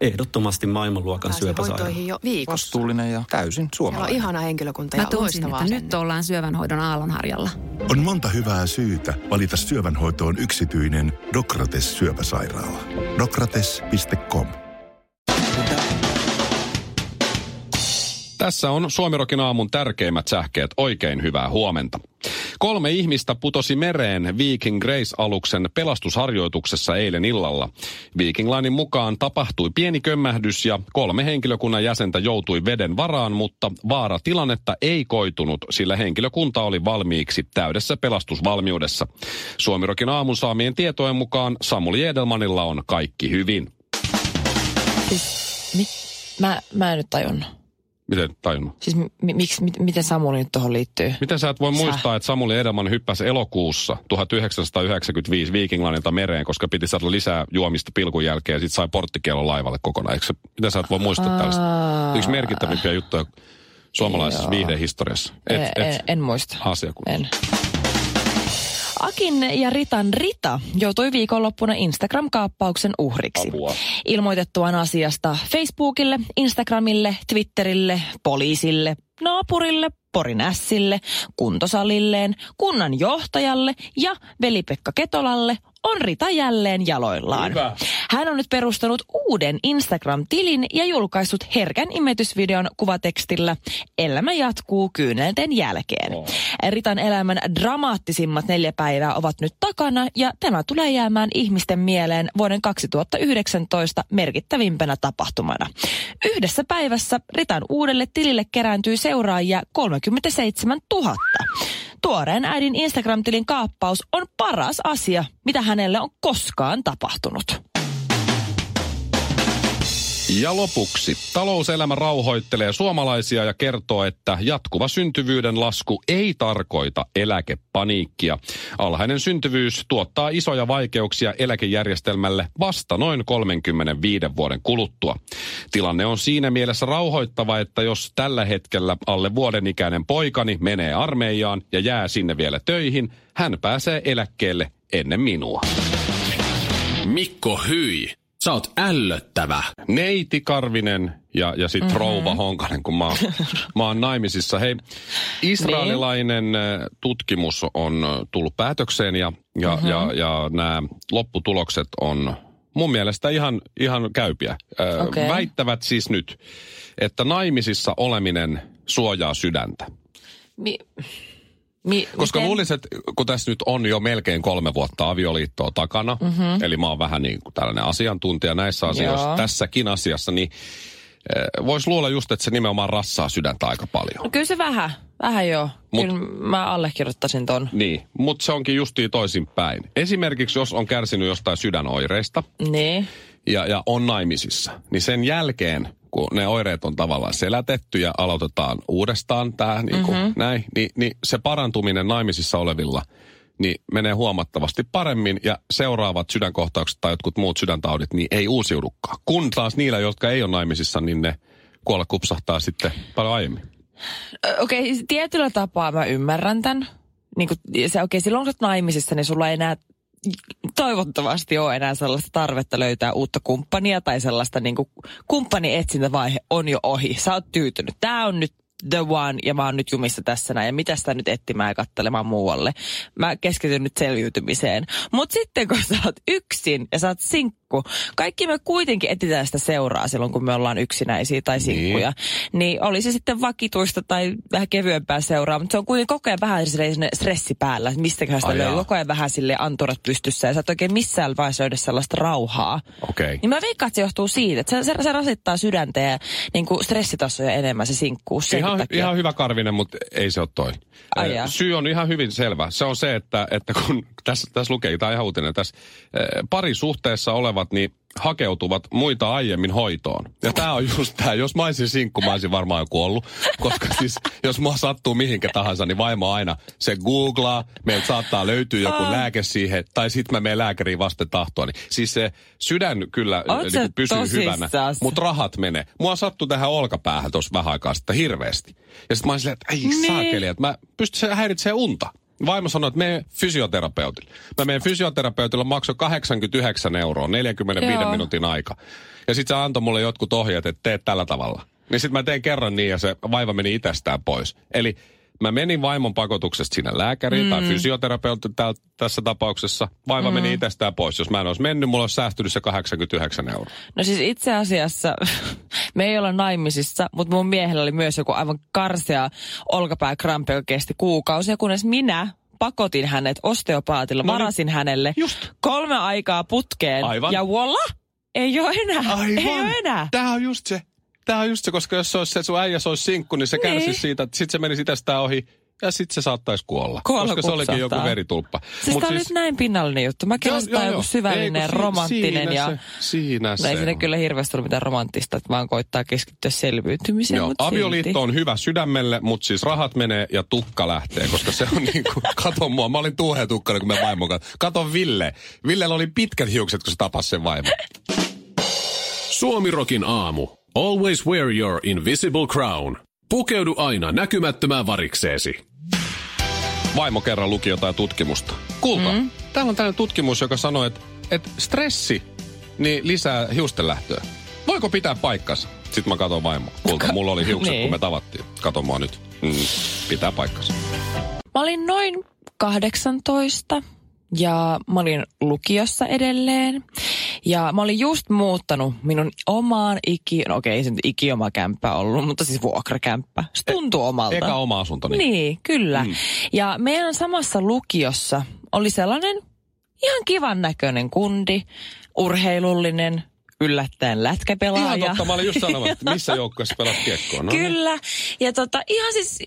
Ehdottomasti maailmanluokan syöpäsairaala. jo viikossa. Vastuullinen ja täysin Siellä on suomalainen. ihana henkilökunta ja Mä tunsin, että nyt ollaan syövänhoidon aallonharjalla. On monta hyvää syytä valita syövänhoitoon yksityinen Dokrates syöpäsairaala. Dokrates.com Tässä on Suomirokin aamun tärkeimmät sähkeet. Oikein hyvää huomenta. Kolme ihmistä putosi mereen Viking Grace-aluksen pelastusharjoituksessa eilen illalla. Viking Linein mukaan tapahtui pieni kömmähdys ja kolme henkilökunnan jäsentä joutui veden varaan, mutta vaaratilannetta ei koitunut, sillä henkilökunta oli valmiiksi täydessä pelastusvalmiudessa. Suomirokin aamun saamien tietojen mukaan Samuli Edelmanilla on kaikki hyvin. Mä, mä en nyt tajunnut. Miten tajunnut? Siis mi, miksi, mi, miten Samuli nyt tuohon liittyy? Miten sä et voi Sä- muistaa, että Samuli Edelman hyppäsi elokuussa 1995 Viking Linelta mereen, koska piti saada lisää juomista pilkun jälkeen ja sitten sai porttikielon laivalle kokonaan. Eikö, miten sä et voi muistaa tällaista? Yksi merkittävimpiä juttuja suomalaisessa viihdehistoriassa. Et, en, en, en muista. asiakunnassa. En. Akin ja Ritan Rita joutui viikonloppuna Instagram-kaappauksen uhriksi. Apua. Ilmoitettuaan asiasta Facebookille, Instagramille, Twitterille, poliisille, naapurille, Porin ässille, kuntosalilleen, kunnan johtajalle ja veli-Pekka Ketolalle on Rita jälleen jaloillaan. Hyvä. Hän on nyt perustanut uuden Instagram-tilin ja julkaissut herkän imetysvideon kuvatekstillä Elämä jatkuu kyynelten jälkeen. Oh. Ritan elämän dramaattisimmat neljä päivää ovat nyt takana ja tämä tulee jäämään ihmisten mieleen vuoden 2019 merkittävimpänä tapahtumana. Yhdessä päivässä Ritan uudelle tilille kerääntyy seuraajia 37 000. Tuoreen äidin Instagram-tilin kaappaus on paras asia, mitä hänelle on koskaan tapahtunut. Ja lopuksi, talouselämä rauhoittelee suomalaisia ja kertoo, että jatkuva syntyvyyden lasku ei tarkoita eläkepaniikkia. Alhainen syntyvyys tuottaa isoja vaikeuksia eläkejärjestelmälle vasta noin 35 vuoden kuluttua. Tilanne on siinä mielessä rauhoittava, että jos tällä hetkellä alle vuoden ikäinen poikani menee armeijaan ja jää sinne vielä töihin, hän pääsee eläkkeelle ennen minua. Mikko Hyi, sä oot ällöttävä. Neiti Karvinen ja, ja sitten mm-hmm. Rouva Honkanen, kun mä oon, mä oon naimisissa. Hei, israelilainen äh, tutkimus on äh, tullut päätökseen ja, ja, mm-hmm. ja, ja nämä lopputulokset on mun mielestä ihan, ihan käypiä. Äh, Okei. Väittävät siis nyt, että naimisissa oleminen suojaa sydäntä. Mi- mi- Koska miten? luulisin, että kun tässä nyt on jo melkein kolme vuotta avioliittoa takana, mm-hmm. eli mä oon vähän niin kuin tällainen asiantuntija näissä asioissa, Joo. tässäkin asiassa, niin voisi luulla just, että se nimenomaan rassaa sydäntä aika paljon. No kyllä se vähän, vähän joo. Mut- Kyllä mä allekirjoittaisin ton. Niin, mutta se onkin justiin toisinpäin. Esimerkiksi jos on kärsinyt jostain sydänoireista Niin. ja, ja on naimisissa, niin sen jälkeen, kun ne oireet on tavallaan selätetty ja aloitetaan uudestaan tämä niin kuin mm-hmm. näin, niin, niin se parantuminen naimisissa olevilla niin menee huomattavasti paremmin ja seuraavat sydänkohtaukset tai jotkut muut sydäntaudit niin ei uusiudukaan. Kun taas niillä, jotka ei ole naimisissa, niin ne kuolla kupsahtaa sitten paljon aiemmin. Okei, okay, tietyllä tapaa mä ymmärrän tämän. Niin kuin, se, okei, silloin kun olet naimisissa, niin sulla ei enää toivottavasti ole enää sellaista tarvetta löytää uutta kumppania tai sellaista niin kuin, kumppanietsintävaihe on jo ohi. Sä oot tyytynyt. Tämä on nyt the one ja mä oon nyt jumissa tässä näin. Ja mitä sitä nyt etsimään ja katselemaan muualle. Mä keskityn nyt selviytymiseen. Mutta sitten kun sä oot yksin ja sä oot sinkku, kaikki me kuitenkin etsitään sitä seuraa silloin, kun me ollaan yksinäisiä tai sinkkuja. Niin, niin oli se sitten vakituista tai vähän kevyempää seuraa, mutta se on kuitenkin koko ajan vähän stressi päällä, että mistäköhän sitä löytyy. Koko ajan vähän sille anturat pystyssä ja sä et oikein missään vaiheessa löydä sellaista rauhaa. Okei. Okay. Niin mä veikkaan, että se johtuu siitä, että se, se, se rasittaa sydäntä ja niin kuin stressitasoja enemmän se sinkkuus. Ihan, takia. ihan hyvä Karvinen, mutta ei se ole toi. Ai jaa. Syy on ihan hyvin selvä. Se on se, että, että kun tässä, tässä lukee, tämä on ihan uutinen, tässä parisuhteessa olevat niin hakeutuvat muita aiemmin hoitoon. Ja tämä on just tämä, jos mä olisin sinkku, mä olisin varmaan jo kuollut. Koska siis, jos mua sattuu mihinkä tahansa, niin vaimo aina se googlaa, meiltä saattaa löytyä joku lääke siihen, tai sitten mä menen lääkäriin vasten tahtoa. Niin, siis se sydän kyllä niin kuin pysyy hyvänä, tosissas? mutta rahat menee. Mua sattui tähän olkapäähän tuossa vähän aikaa sitten hirveästi. Ja sitten mä olin silleen, että ei Niin. saakeli, että mä pystyn häiritsemään unta. Vaimo sanoi, että mene fysioterapeutille. Mä menen fysioterapeutilla maksoi 89 euroa, 45 Joo. minuutin aika. Ja sitten se antoi mulle jotkut ohjeet, että teet tällä tavalla. Niin sitten mä tein kerran niin ja se vaiva meni itsestään pois. Eli mä menin vaimon pakotuksesta sinne lääkäriin mm. tai fysioterapeutti täl, tässä tapauksessa. Vaiva mm. meni itsestään pois. Jos mä en olisi mennyt, mulla olisi säästynyt se 89 euroa. No siis itse asiassa me ei olla naimisissa, mutta mun miehellä oli myös joku aivan karsea olkapääkrampi, joka kesti kuukausia, kunnes minä pakotin hänet osteopaatilla, No niin, varasin hänelle just. kolme aikaa putkeen. Aivan. Ja voila, ei ole enää. Ei ole enää. Tämä on just se. Tämä on just se, koska jos se olisi se sun äijä, se olisi sinkku, niin se Niin. kärsisi siitä, että sitten se menisi itsestään ohi ja sitten se saattaisi kuolla. Kuolla koska se olikin joku veritulppa. Siis Mut tämä on nyt näin pinnallinen juttu. Mä kehosin joo, joku syvällinen, Ei, si- romanttinen siinä ja... Se, siinä No se ei on. kyllä hirveästi ollut mitään romanttista, että vaan koittaa keskittyä selviytymiseen. Joo, avioliitto silti. on hyvä sydämelle, mutta siis rahat menee ja tukka lähtee, koska se on niin kuin, kato mua, mä olin tuuhetukkana, kun me vaimon kanssa. Kato Ville. Villellä oli pitkät hiukset, kun se tapasi sen vaimon. Suomirokin aamu. Always wear your invisible crown. Pukeudu aina näkymättömään varikseesi. Vaimo kerran luki jotain tutkimusta. Kuulta, mm. täällä on tällainen tutkimus, joka sanoo, että, että stressi niin lisää hiusten lähtöä. Voiko pitää paikkansa? Sitten mä katon vaimo. Kuulta, mulla oli hiukset, Niin. kun me tavattiin. Kato mua nyt. Mm, pitää paikkansa. Mä olin noin 18 ja mä olin lukiossa edelleen. Ja mä olin just muuttanut minun omaan iki... No okei, ei se nyt ikioma kämppä ollut, mutta siis vuokrakämppä. Se tuntuu omalta. Eka oma asunto. Niin. Niin, kyllä. Mm. Ja meidän samassa lukiossa oli sellainen ihan kivan näköinen kundi, urheilullinen, yllättäen lätkäpelaaja. Ihan totta, mä olin just sanomassa, että missä joukkueessa pelat kiekkoa. No niin. Kyllä. Ja tota, ihan siis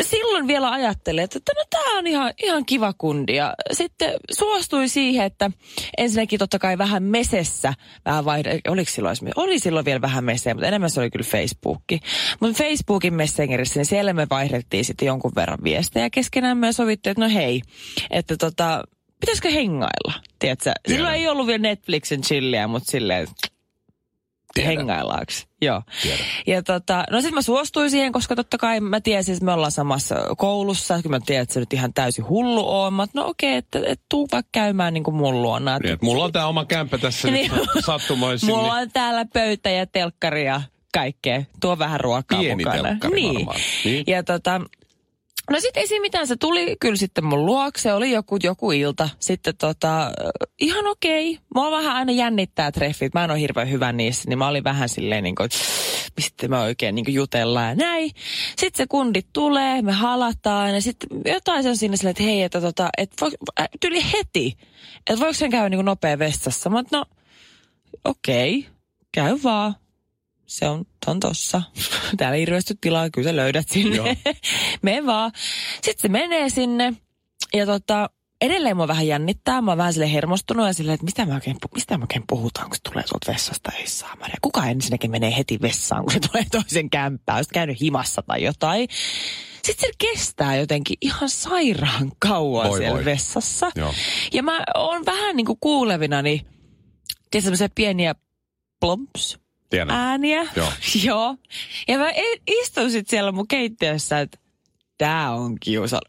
silloin vielä ajattelin, että no tämä on ihan, ihan kiva kundi. Ja sitten suostui siihen, että ensinnäkin totta kai vähän mesessä, vähän vaihde, oliko silloin, oli silloin vielä vähän meseä, mutta enemmän se oli kyllä Facebookki. Mutta Facebookin Messengerissä, niin siellä me vaihdettiin sitten jonkun verran viestejä keskenään. Me sovittiin, että no hei, että tota, pitäisikö hengailla, tiedätkö? Silloin ei ollut vielä Netflixin chilliä, mutta silleen, Tiedän. hengaillaaks. Joo. Tiedän. Ja tota, no sitten mä suostuin siihen, koska totta kai mä tiesin, että me ollaan samassa koulussa. Kyllä mä tiedän, että se nyt ihan täysin hullu on. Mä, no okei, että, että tuu vaikka käymään niin kuin mun luona. Niin, mulla on tää oma kämppä tässä Niin. sattumoisin. Mulla niin on täällä pöytä ja telkkari ja kaikkea. Tuo vähän ruokaa Pieni mukana. telkkari niin. varmaan. Niin. Ja tota, no sitten ei siinä mitään, se tuli kyllä sitten mun luokse, oli joku, joku ilta. Sitten tota, ihan okei. Mua vähän aina jännittää treffit, mä en ole hirveän hyvä niissä, niin mä olin vähän silleen niin kuin, mistä me oikein niin jutellaan ja näin. Sitten se kundit tulee, me halataan ja sitten jotain se on siinä silleen, että hei, että tota, et voi, äh, tyyli heti, että voiko sen käydä niin kuin nopea vessassa. Mä no okei, käy vaan. Se on, on tossa. Täällä ei hirveästi tilaa, kyllä sä löydät sinne. Mene vaan. Sitten se menee sinne ja tota, edelleen mua vähän jännittää. Mä oon vähän sille hermostunut ja silleen, että mistä me oikein, mistä me oikein puhutaan, kun se tulee tuolta vessasta. Ei saa mä Kuka ensinnäkin menee heti vessaan, kun se tulee toisen kämppään. Olisit käynyt himassa tai jotain. Sitten se kestää jotenkin ihan sairaan kauan Voi siellä voi. vessassa. Joo. Ja mä oon vähän niin kuin kuulevinani, tiedätkö, pieniä plomps Tiedän. ääniä. Joo. Joo. Ja mä istun sit siellä mun keittiössä, että tää on kiusa.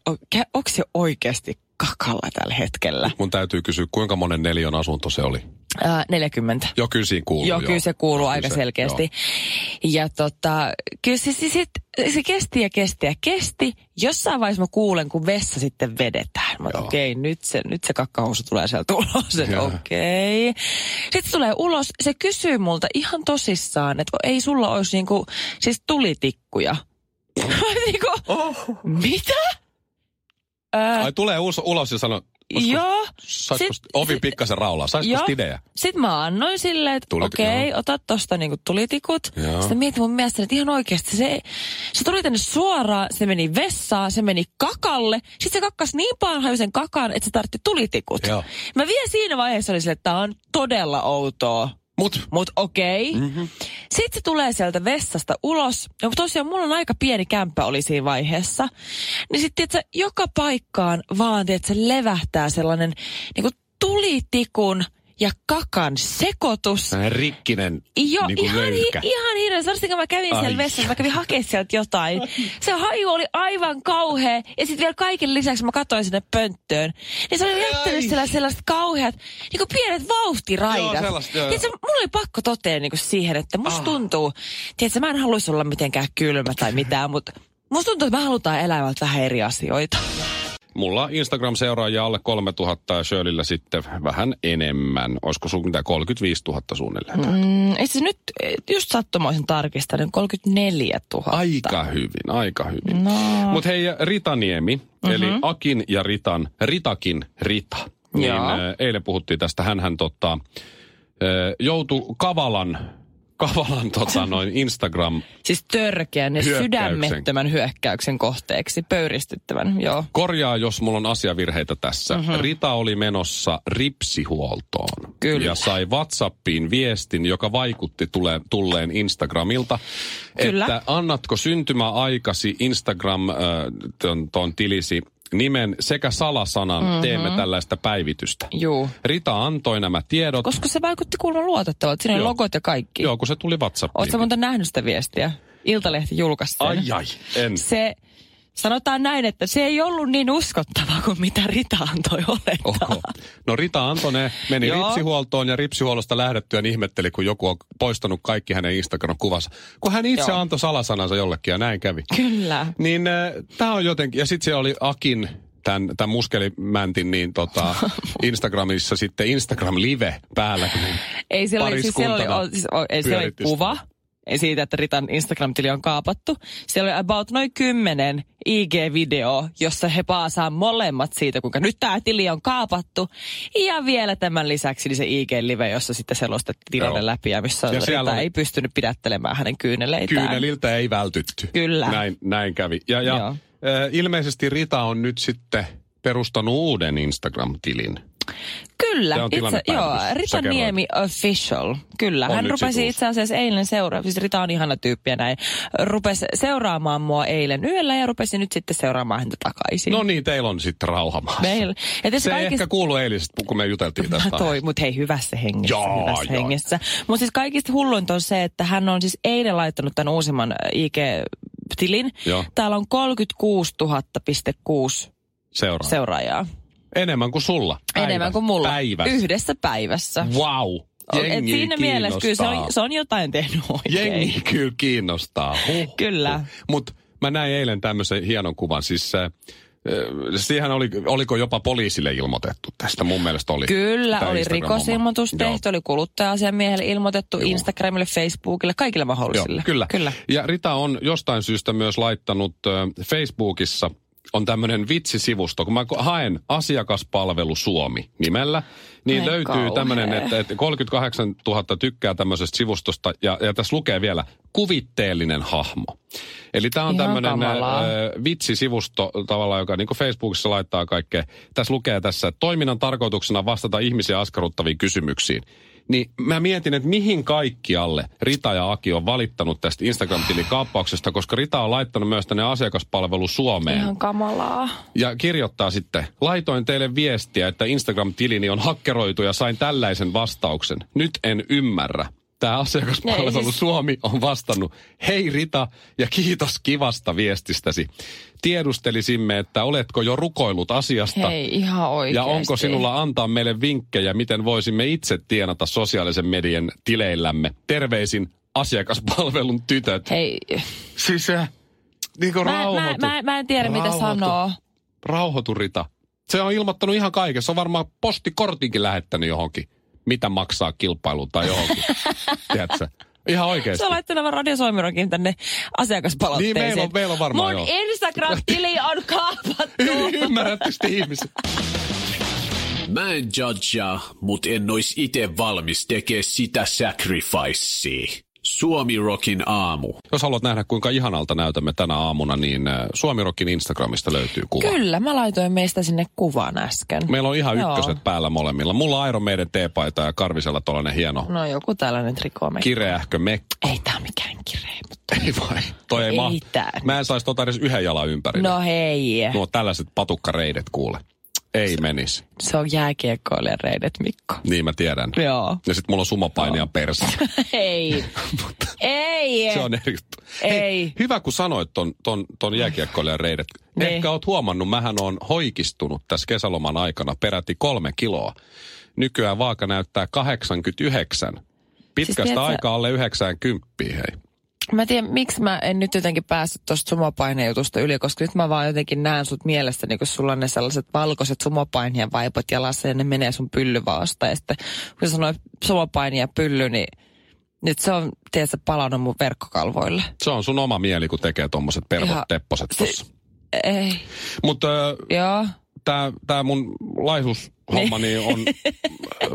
Onko se oikeasti kakalla tällä hetkellä? Mun täytyy kysyä, kuinka monen neliön asunto se oli? Ää, 40. Jo kyllä siinä kuuluu. Joo, kyllä se kuuluu Joo, aika se- selkeästi. joo. Ja tota, kyllä se, se, sit, se kesti ja kesti ja kesti. Jossain vaiheessa mä kuulen, kun vessa sitten vedetään. Mä Joo. okei, okay, nyt se, nyt se kakkahousu tulee sieltä ulos. Joo. Okei. Okay. Sitten se tulee ulos. Se kysyy multa ihan tosissaan, että ei sulla olisi niinku, siis tulitikkuja. Niinku, Oh. mitä? Ää, Ai tulee ulos, ulos ja sanoo, olisiko- joo. saisiko Sit- ovi sit- pikkasen raulaa? Saisiko idea? Sitten mä annoin silleen, että okei, joo. ota tosta niinku tulitikut. Joo. Sitten mietin mun mielestä, että ihan oikeasti se, se tuli tänne suoraan, se meni vessaan, se meni kakalle. Sitten se kakkas niin paljon sen kakan, että se tartti tulitikut. Joo. Mä vielä siinä vaiheessa olin silleen, että tää on todella outoa. Mut, Mut okei. Okay. Mm-hmm. Sitten se tulee sieltä vessasta ulos. Ja tosiaan mulla on aika pieni kämppä oli siinä vaiheessa. Niin sitten joka paikkaan vaan tiedätkö, levähtää sellainen niin tulitikun ja kakan sekoitus. Sellainen rikkinen Joo, niin ihan, hi, ihan hirveä. Varsinkin mä kävin Ai. siellä vessassa, mä kävin hakemaan sieltä jotain. Se haju oli aivan kauhea. Ja sitten vielä kaiken lisäksi mä katsoin sinne pönttöön. Niin se oli jättänyt siellä sellaiset kauheat, niin kuin pienet vauhtiraidat. Joo, sellaista, joo, Tiedätkö, mulla oli pakko totea niin kuin siihen, että musta tuntuu, tiedätkö, mä en haluaisi olla mitenkään kylmä tai mitään, mutta musta tuntuu, että me halutaan elämältä vähän eri asioita. Mulla Instagram-seuraajia alle 3000 ja Shirleyllä sitten vähän enemmän. Olisiko sun mitä 35 000 suunnilleen? Mm, itse nyt eh, just sattumoisin tarkistanut 34 000. Aika hyvin, aika hyvin. No. Mutta hei, Ritaniemi, mm-hmm. eli Akin ja Ritan, Ritakin Rita. Niin Joo. äh, eilen puhuttiin tästä, hän tota, äh, joutui Kavalan, Kavalan tota, noin Instagram Siis törkeän ja Hyökkäyksen. sydämettömän hyökkäyksen kohteeksi, pöyristyttävän, joo. Korjaa, jos mulla on asiavirheitä tässä. Mhm. Mm-hmm. Rita oli menossa ripsihuoltoon. Kyllä. Ja sai WhatsAppiin viestin, joka vaikutti tule, tulleen Instagramilta. Kyllä. Että annatko syntymäaikasi Instagram äh, ton, ton tilisi nimen sekä salasanan, Mhm. mm-hmm. teemme tällaista päivitystä. Juu. Rita antoi nämä tiedot. Koska se vaikutti kuulemma luotettavalta. Siinä oli logot ja kaikki. Joo, kun se tuli WhatsAppiin. Oletko muuten nähnyt sitä viestiä? Iltalehti julkaisi sen. Ai ai, en. Se, sanotaan näin, että se ei ollut niin uskottavaa kuin mitä Rita antoi olettaa. Oho. No Rita antoi ne, meni Joo. ripsihuoltoon ja ripsihuollosta lähdettyään ihmetteli, kun joku on poistanut kaikki hänen Instagram-kuvansa. Kun hän itse Joo. antoi salasanansa jollekin ja näin kävi. Kyllä. Niin äh, tämä on jotenkin, ja sitten siellä oli Akin, tämän, tämän muskelimäntin, niin tota, Instagramissa sitten Instagram Live päällä. kun Ei siellä oli, siis siellä oli, pariskuntana siis, o- ei, siellä oli kuva siitä, että Ritan Instagram-tili on kaapattu. Siellä oli about noin kymmenen IG-video, jossa he paasaa molemmat siitä, kuinka nyt tämä tili on kaapattu. Ja vielä tämän lisäksi niin se IG-live, jossa sitten selostettiin tilanne läpi ja missä Ja Rita oli- ei pystynyt pidättelemään hänen kyyneleitään. Kyyneliltä ei vältytty. Kyllä. Näin, näin kävi. Ja, ja Joo. ilmeisesti Rita on nyt sitten perustanut uuden Instagram-tilin. Kyllä, itse, joo, Rita. Niemi official. Kyllä, On hän rupesi itse asiassa eilen seuraa, siis Rita on ihana tyyppi ja näin, rupesi seuraamaan mua eilen yöllä ja rupesi nyt sitten seuraamaan häntä takaisin. No niin, teillä on sitten rauha maassa. Meillä. Ja Se ei kaikista- ehkä kuulu eilisestä, kun me juteltiin tästä. Mä toi, mutta hei, hyvässä hengessä. Joo, hyvässä joo. hengessä. Mutta siis kaikista hulluinta on se, että hän on siis eilen laittanut tämän uusimman äh, IG-tilin. Joo. Täällä on 36 000,6 Seuraa. seuraajaa. Enemmän kuin sulla. Enemmän kuin mulla. Päivässä. Yhdessä päivässä. Wow. Et Jengi siinä mielessä kyllä se on, se on jotain tehnyt oikein. Jengi kyllä kiinnostaa. Huh. Kyllä. Mutta mä näin eilen tämmöisen hienon kuvan. Siis äh, äh, siihen oli, oliko jopa poliisille ilmoitettu tästä? Mun mielestä oli. Kyllä, oli rikosilmoitus Joo. tehty, oli kuluttaja-asiamiehelle ilmoitettu, Instagramille, Facebookille, kaikille Joo, mahdollisille. kyllä. kyllä. Ja Rita on jostain syystä myös laittanut äh, Facebookissa on tämmöinen vitsisivusto, kun mä haen asiakaspalvelu Suomi nimellä, niin Ai löytyy tämmöinen, että, että 38 000 tykkää tämmöisestä sivustosta ja, ja tässä lukee vielä kuvitteellinen hahmo. Eli tämä on tämmöinen äh, vitsisivusto tavallaan, joka niin Facebookissa laittaa kaikkea. Tässä lukee tässä, että toiminnan tarkoituksena vastata ihmisiä askarruttaviin kysymyksiin. Niin mä mietin, että mihin kaikkialle Rita ja Aki on valittanut tästä Instagram-tilin kaappauksesta, koska Rita on laittanut myös tänne asiakaspalvelu Suomeen. Ihan kamalaa. Ja kirjoittaa sitten, laitoin teille viestiä, että Instagram-tilini on hakkeroitu ja sain tällaisen vastauksen. Nyt en ymmärrä. Tämä asiakaspalvelu siis- Suomi on vastannut, hei Rita ja kiitos kivasta viestistäsi. Tiedustelisimme, että oletko jo rukoillut asiasta Hei, ihan oikeasti. ja onko sinulla antaa meille vinkkejä, miten voisimme itse tienata sosiaalisen median tileillämme. Terveisin asiakaspalvelun tytöt. Hei, Siis se, niin kuin mä, mä, rauhoitu. mä, mä en tiedä mitä Rauhoitu. sanoo. Rauhoitu Rita. Se on ilmoittanut ihan kaikessa. Se on varmaan postikortinkin lähettänyt johonkin. Mitä maksaa kilpailu tai johonkin. Tiedätkö? Ihan oikeasti. Se on laittanut vaan radiosoimirokin tänne asiakaspalautteeseen. Niin, meillä on- meillä on varmaan, Mun joo. Instagram-tili on kaapattu. Ymmärrätte sitten ihmiset. Mä en judgea, mut en ois ite valmis tekee sitä sacrificea. Suomi Rockin aamu. Jos haluat nähdä, kuinka ihanalta näytämme tänä aamuna, niin äh, Suomi Rockin Instagramista löytyy kuva. Kyllä, mä laitoin meistä sinne kuvan äsken. Meillä on ihan Joo. ykköset päällä molemmilla. Mulla on Iron Maiden teepaita ja Karvisella tollanen hieno No joku tällainen trikoomekki. kireähkö mekko. Ei tää ole mikään kireä, mutta... Ei vai? Toi ei, Ei ma- tää Mä en saisi tota edes yhden jalan ympärillä. No hei. Nuo tällaiset patukkareidet kuule. Ei menisi. Se on jääkiekkoilijan reidet, Mikko. Niin mä tiedän. Joo. Ja sitten mulla on sumopainia perse. Ei. Ei. Se on eri juttu. Ei. Hei, hyvä kun sanoit ton, ton, ton jääkiekkoilijan reidet. Niin. Ehkä oot huomannut, mähän on hoikistunut tässä kesäloman aikana peräti kolme kiloa. Nykyään vaaka näyttää 89. Pitkästä tiedätkö- aikaa alle 90, hei. Mä en tiedä, miksi mä en nyt jotenkin päässyt tuosta sumopaineen-jutusta yli, koska nyt mä vaan jotenkin näen sut mielestä, niin kun sulla on ne sellaiset valkoiset sumopainien vaipot jalassa ja ne menee sun pyllyvaasta. Ja sitten kun sä sanoit sumopaini ja pylly, niin nyt se on, tiedätkö, palannut mun verkkokalvoille. Se on sun oma mieli, kun tekee tommoset pervot Ihan- tepposet se- tossa. Ei. Mutta Joo. tämä tää mun laisuushomma niin on...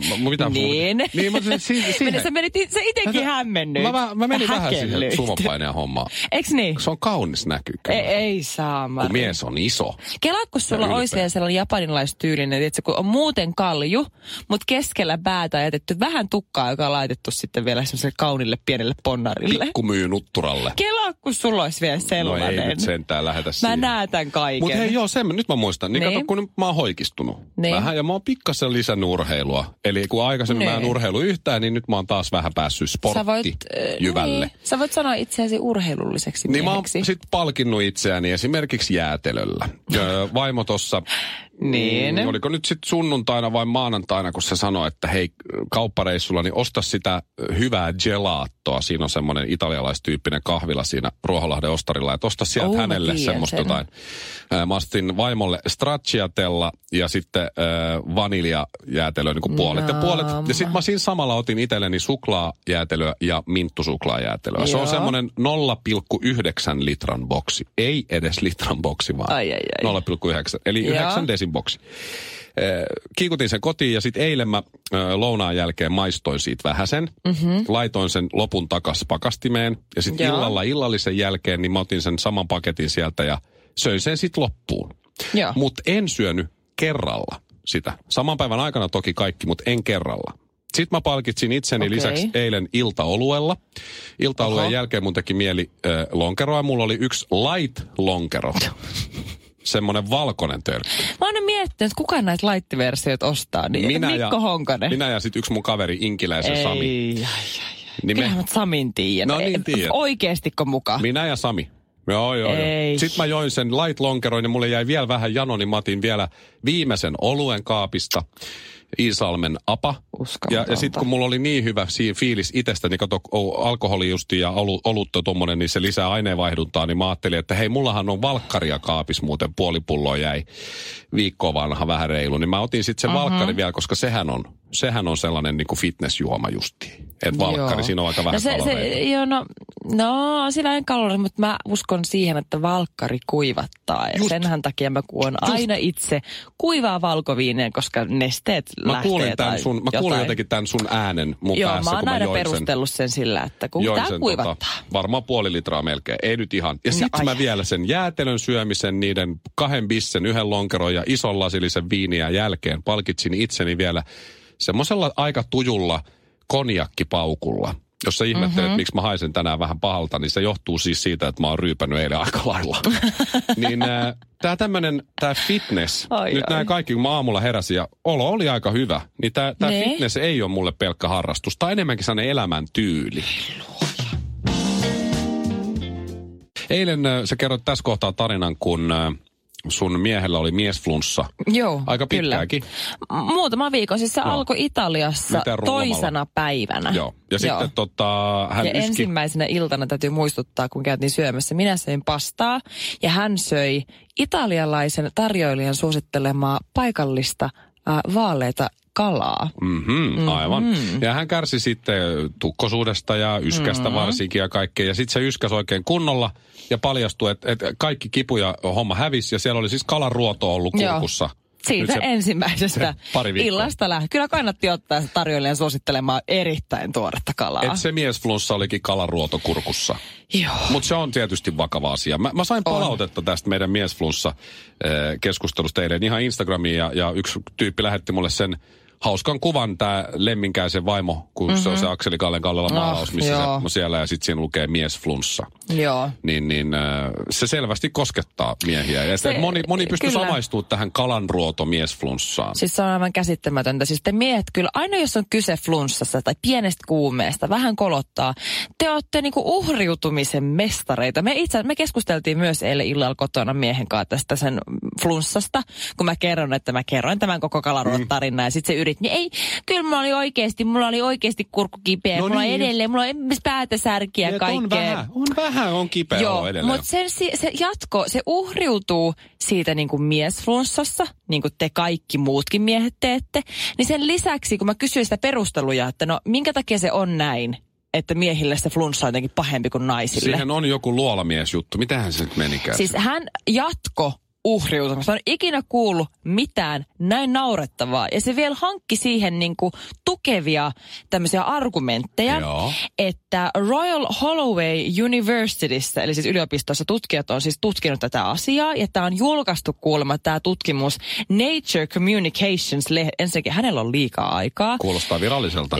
Mä- mitä Niin. Niin, mutta se, si, siihen, sä, menit, sä itekin hämmennyt. mä, mä, mä menin vähän siihen häkellyit. sumopainean hommaan. Eiks niin? Se on kaunis näky. Ei, ei saa, kun mies on iso. Kela, kun sulla olisi vielä sellainen japanilaistyylinen, että kun on muuten kalju, mutta keskellä päätä on jätetty vähän tukkaa, joka on laitettu sitten vielä semmoiselle kaunille pienelle ponnarille. Pikku myy nutturalle. Kela, kun sulla olisi vielä No sellainen. ei nyt sentään lähetä Mä siihen. näen tämän kaiken. Mutta hei joo, sen, nyt mä muistan. Niin, Niin. kato, kun mä oon hoikistunut Niin. vähän ja mä oon pikkasen lisännyt urheilua. Eli kun aikaisemmin mä en Niin. urheilu yhtään, niin nyt mä oon taas vähän päässyt sä voit, äh, sporttijyvälle. Niin, sä voit sanoa itseäsi urheilulliseksi Niin mä oon mieheksi. sit palkinnut itseäni esimerkiksi jäätelöllä. Vaimo tossa, Niin. mm, oliko nyt sitten sunnuntaina vai maanantaina, kun se sanoi, että hei kauppareissulla, niin osta sitä hyvää gelaattoa. Siinä on semmoinen italialaistyyppinen kahvila siinä Ruoholahden ostarilla. Että osta sieltä mä hänelle semmoista sen. jotain. Mä ostin vaimolle stracciatella ja sitten öö, vaniljajäätelöä niin kuin puolet ja puolet. Ja sitten mä siinä samalla otin itselleni suklaajäätelöä ja minttusuklaajäätelöä. Se on Joo. semmoinen 0,9 litran boksi. Ei edes litran boksi, vaan Ai, ai, ai. 0,9. Eli Joo. 9 desin boksi. Kiikutin sen kotiin ja sitten eilen mä lounaan jälkeen maistoin siitä vähäsen. Mm-hmm. Laitoin sen lopun takas pakastimeen. Ja sitten illalla illallisen jälkeen niin mä otin sen saman paketin sieltä ja söin sen sitten loppuun. Mutta en syönyt kerralla sitä. Saman päivän aikana toki kaikki, mutta en kerralla. Sitten mä palkitsin itseni Okei. lisäksi eilen iltaoluella. Iltaolueen Oho. jälkeen mun teki mieli äh, lonkeroa. Mulla oli yksi light lonkero. Semmoinen valkoinen törkky. Mä oon miettinyt, että kuka näitä laittiversioita ostaa. Niin Mikko Honkanen. Minä ja sitten yksi mun kaveri Inkiläisen ei, Sami. Ai, ai, ai. Niin Kyllähän me, Samin tiedän. No niin, tiedät. Oikeestiko mukaan? minä ja Sami. Joo, joo, joo. Sitten mä join sen light lonkeroin ja mulle jäi vielä vähän jano, niin mä otin vielä viimeisen oluen kaapista. Iisalmen apa. Ja, ja sitten kun mulla oli niin hyvä siinä fiilis itsestä, niin kato, alkoholi justi ja olu, olutta tommonen, niin se lisää aineenvaihduntaa, niin mä ajattelin, että hei, mullahan on valkkaria kaapis muuten, puoli pulloa jäi viikkoa vanha, vähän reilu, niin mä otin sitten sen uh-huh. valkkari vielä, koska sehän on, sehän on sellainen niin kuin fitnessjuoma justiin. Että valkkari, Joo. siinä on aika vähän no se, kaloreita. se, joo, no, no, sillä on kalori, mutta mä uskon siihen, että valkkari kuivattaa. Ja Just. senhän takia mä kuon aina itse kuivaa valkoviineen, koska nesteet Mä lähtee kuulin, tai tämän sun, mä kuulin jotain. jotenkin tämän sun äänen mun Joo, päässä, mä oon kun mä aina join sen. perustellut sen sillä, että kun join tää sen, kuivattaa. Tota, varmaan puoli litraa melkein, ei nyt ihan. Ja No, sitten mä vielä sen jäätelön syömisen, niiden kahden bissen, yhden lonkeron ja ison lasillisen viiniä jälkeen palkitsin itseni vielä semmoisella aika tujulla konjakkipaukulla. Jos sä ihmettelet, Mhm. mm-hmm. miksi mä haisen tänään vähän pahalta, niin se johtuu siis siitä, että mä oon ryypännyt eilen aika lailla. niin äh, tää tämmönen, tää fitness, Ai, nyt ai. nämä kaikki, kun mä aamulla heräsin ja olo oli aika hyvä, niin tää, tää Ne. fitness ei ole mulle pelkkä harrastus. Tai enemmänkin sellainen elämäntyyli. Eilen äh, sä kerroit tässä kohtaa tarinan, kun äh, sun miehellä oli miesflunssa. Joo, Aika kyllä. pitkäänkin. M- Muutama viikko. Siis se Joo. alkoi Italiassa toisena päivänä. Joo. Ja sitten tota, hän ja yski... ensimmäisenä iltana täytyy muistuttaa, kun käytiin syömässä. Minä söin pastaa ja hän söi italialaisen tarjoilijan suosittelemaa paikallista äh, vaaleita kalaa. Mm-hmm, aivan. Mm-hmm. Ja hän kärsi sitten tukkosuudesta ja yskästä mm-hmm. varsinkin ja kaikkea. Ja sitten se yskäs oikein kunnolla ja paljastui, että, että kaikki kipu ja homma hävisi. Ja siellä oli siis kalaruoto ollut Joo. kurkussa. Siitä Nyt se- ensimmäisestä se pari viikkoa. illasta lähtien. Kyllä kannatti ottaa se tarjoilijan suosittelemaa erittäin tuoretta kalaa. Että se miesflunssa olikin kalaruoto kurkussa. Joo. Mutta se on tietysti vakava asia. Mä, mä sain palautetta tästä meidän miesflunssa eh, keskustelusta eilen ihan Instagramiin ja, ja yksi tyyppi lähetti mulle sen hauskan kuvan tämä Lemminkäisen vaimo, kun mm-hmm. se on se Akseli Kallen Kallella Oh, maalaus, missä se on siellä ja sitten siinä lukee mies flunssa. Joo. Niin, niin äh, se selvästi koskettaa miehiä. Ja Se- moni, moni pystyy samaistumaan tähän kalanruoto miesflunssaan. Siis se on aivan käsittämätöntä. Siis te miehet kyllä, aina jos on kyse flunssassa tai pienestä kuumeesta, vähän kolottaa, te olette niinku uhriutumisen mestareita. Me itse me keskusteltiin myös eilen illalla kotona miehen kanssa tästä sen flunssasta, kun mä kerron, että mä kerroin tämän koko kalaruottarinan ja sitten se yritti, niin ei, kyllä mulla oli oikeasti, mulla oli oikeasti kurkku kipeä, No mulla niin. edelleen, mulla on päätä särkiä Et kaikkea. on vähän, on vähän, on kipeä Joo, edelleen. mutta sen, se jatko, se uhriutuu siitä niin kuin miesflunssassa, niin kuin te kaikki muutkin miehet teette. Niin sen lisäksi, kun mä kysyin sitä perusteluja, että no minkä takia se on näin, että miehille se flunssa on jotenkin pahempi kuin naisille. Siihen on joku luolamiesjuttu. Mitähän se nyt menikään? Siis hän jatko uhriutumista. Mä en ikinä kuullut mitään näin naurettavaa. Ja se vielä hankki siihen niinku tukevia tämmöisiä argumentteja, Joo. että Royal Holloway Universityssä, eli siis yliopistossa tutkijat on siis tutkinut tätä asiaa, ja tämä on julkaistu kuulemma tämä tutkimus Nature Communications, ensinnäkin hänellä on liikaa aikaa. Kuulostaa viralliselta.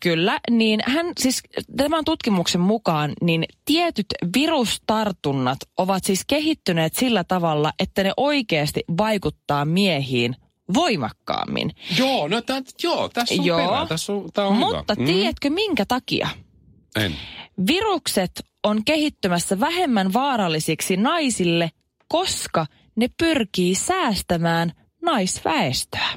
Kyllä, niin hän siis tämän tutkimuksen mukaan niin tietyt virustartunnat ovat siis kehittyneet sillä tavalla, että ne oikeasti vaikuttaa miehiin voimakkaammin. Joo, no tää, joo, tässä on Joo. perää. Tässä on, tää on Mutta hyvä. tiedätkö minkä takia? Mm, en. Virukset on kehittymässä vähemmän vaarallisiksi naisille, koska ne pyrkii säästämään naisväestöä.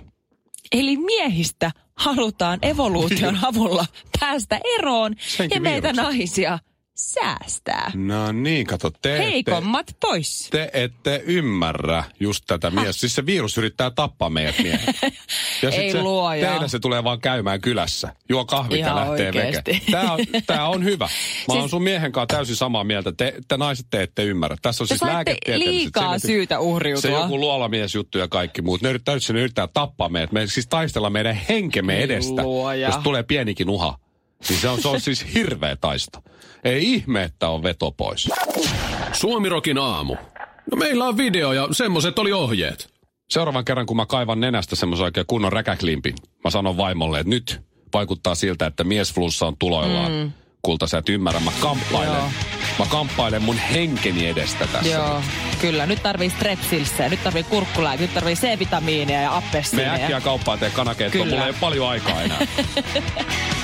Eli miehistä halutaan evoluution avulla päästä eroon Senkin ja meitä virukset. naisia säästää. No niin, kato, te ette, Heikommat pois. te ette ymmärrä just tätä mies. Siis se virus yrittää tappaa meidät miehet. Ja sit Ei se, luoja. Teillä se tulee vaan käymään kylässä. Juo kahvit ja lähtee veke. Tää on, tää on hyvä. Mä siis, oon sun miehen kanssa täysin samaa mieltä. Te, te naiset te ette ymmärrä. Tässä on Te siis lääketieteelliset liikaa selitykset. syytä uhriutua. Se joku luolamiesjuttu ja kaikki muut. Ne yrittää, ne yrittää tappaa meidät. Me siis taistella meidän henkemme edestä. luoja. Jos tulee pienikin uha. Siis se on, se on siis hirveä taisto. Ei ihme, että on veto pois. Suomirokin aamu. No meillä on video ja semmoset oli ohjeet. Seuraavan kerran, kun mä kaivan nenästä semmoisen oikein kunnon räkäklimpin, mä sanon vaimolle, että nyt vaikuttaa siltä, että miesflussa on tuloillaan. Mm. Kulta, sä et ymmärrä. Mä kamppailen. Joo. Mä kamppailen mun henkeni edestä tässä. Joo, kyllä. Nyt tarvii strepsilsejä, nyt tarvii kurkkulääkiä, nyt tarvii C-vitamiinia ja Me appelsiineja. äkkiä kauppaan tee kanakeittoa, mulla ei ole paljon aikaa enää.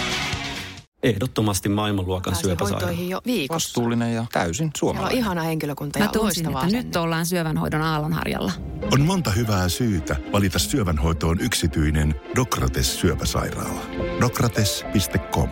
Ehdottomasti maailmanluokan syöpäsairaala. hoitoihin jo viikossa. Vastuullinen ja täysin Siellä on suomalainen. ihana henkilökunta Mä ja loistava että nyt ollaan syövänhoidon aallonharjalla. On monta hyvää syytä valita syövänhoitoon yksityinen Dokrates syöpäsairaala. Dokrates.com